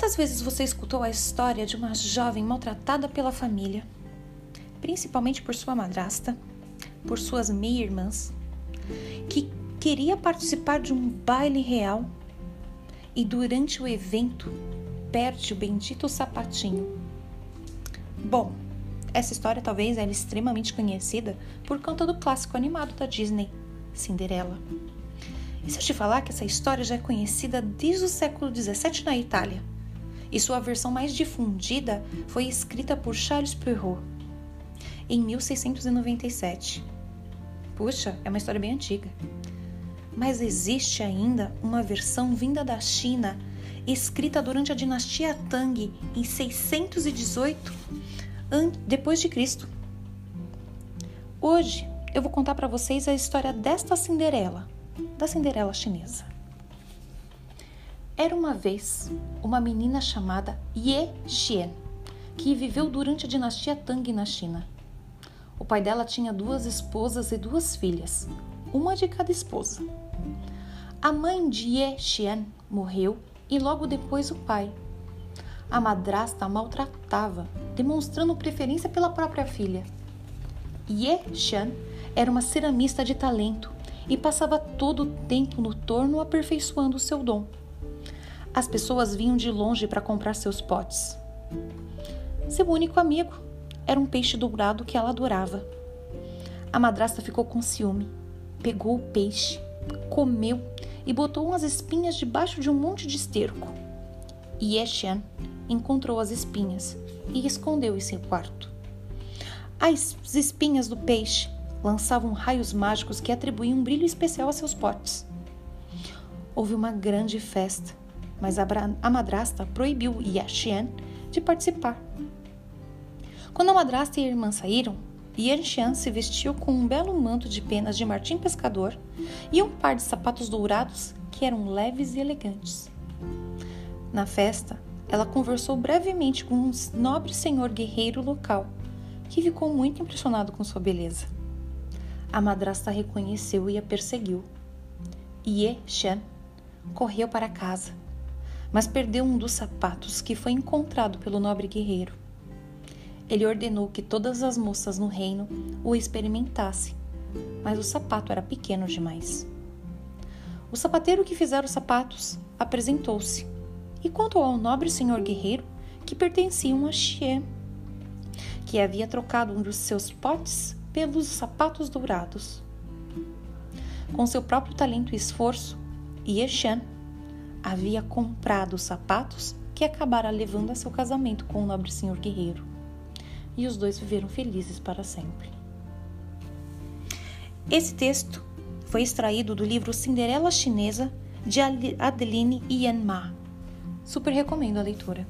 Quantas vezes você escutou a história de uma jovem maltratada pela família, principalmente por sua madrasta, por suas meia-irmãs, que queria participar de um baile real e durante o evento perde o bendito sapatinho? Bom, essa história talvez era extremamente conhecida por conta do clássico animado da Disney, Cinderela. E se eu te falar que essa história já é conhecida desde o século XVII na Itália, e sua versão mais difundida foi escrita por Charles Perrault em 1697. Puxa, é uma história bem antiga. Mas existe ainda uma versão vinda da China, escrita durante a dinastia Tang em 618 depois de Cristo. Hoje eu vou contar para vocês a história desta Cinderela, da Cinderela chinesa. Era uma vez uma menina chamada Ye Xian, que viveu durante a dinastia Tang na China. O pai dela tinha duas esposas e duas filhas, uma de cada esposa. A mãe de Ye Xian morreu e logo depois o pai. A madrasta a maltratava, demonstrando preferência pela própria filha. Ye Xian era uma ceramista de talento e passava todo o tempo no torno aperfeiçoando seu dom. As pessoas vinham de longe para comprar seus potes. Seu único amigo era um peixe dourado que ela adorava. A madrasta ficou com ciúme, pegou o peixe, comeu e botou umas espinhas debaixo de um monte de esterco. E Eshan encontrou as espinhas e escondeu em seu quarto. As espinhas do peixe lançavam raios mágicos que atribuíam um brilho especial a seus potes. Houve uma grande festa mas a madrasta proibiu Yaxian de participar. Quando a madrasta e a irmã saíram, Yaxian se vestiu com um belo manto de penas de martim pescador e um par de sapatos dourados que eram leves e elegantes. Na festa, ela conversou brevemente com um nobre senhor guerreiro local, que ficou muito impressionado com sua beleza. A madrasta reconheceu e a perseguiu. Ye Shan correu para casa mas perdeu um dos sapatos que foi encontrado pelo nobre guerreiro. Ele ordenou que todas as moças no reino o experimentassem, mas o sapato era pequeno demais. O sapateiro que fizera os sapatos apresentou-se e contou ao nobre senhor guerreiro que pertenciam a Xie, que havia trocado um dos seus potes pelos sapatos dourados. Com seu próprio talento e esforço, Yeshan havia comprado os sapatos que acabara levando a seu casamento com o nobre senhor guerreiro. E os dois viveram felizes para sempre. Esse texto foi extraído do livro Cinderela Chinesa de Adeline Yanma. Super recomendo a leitura.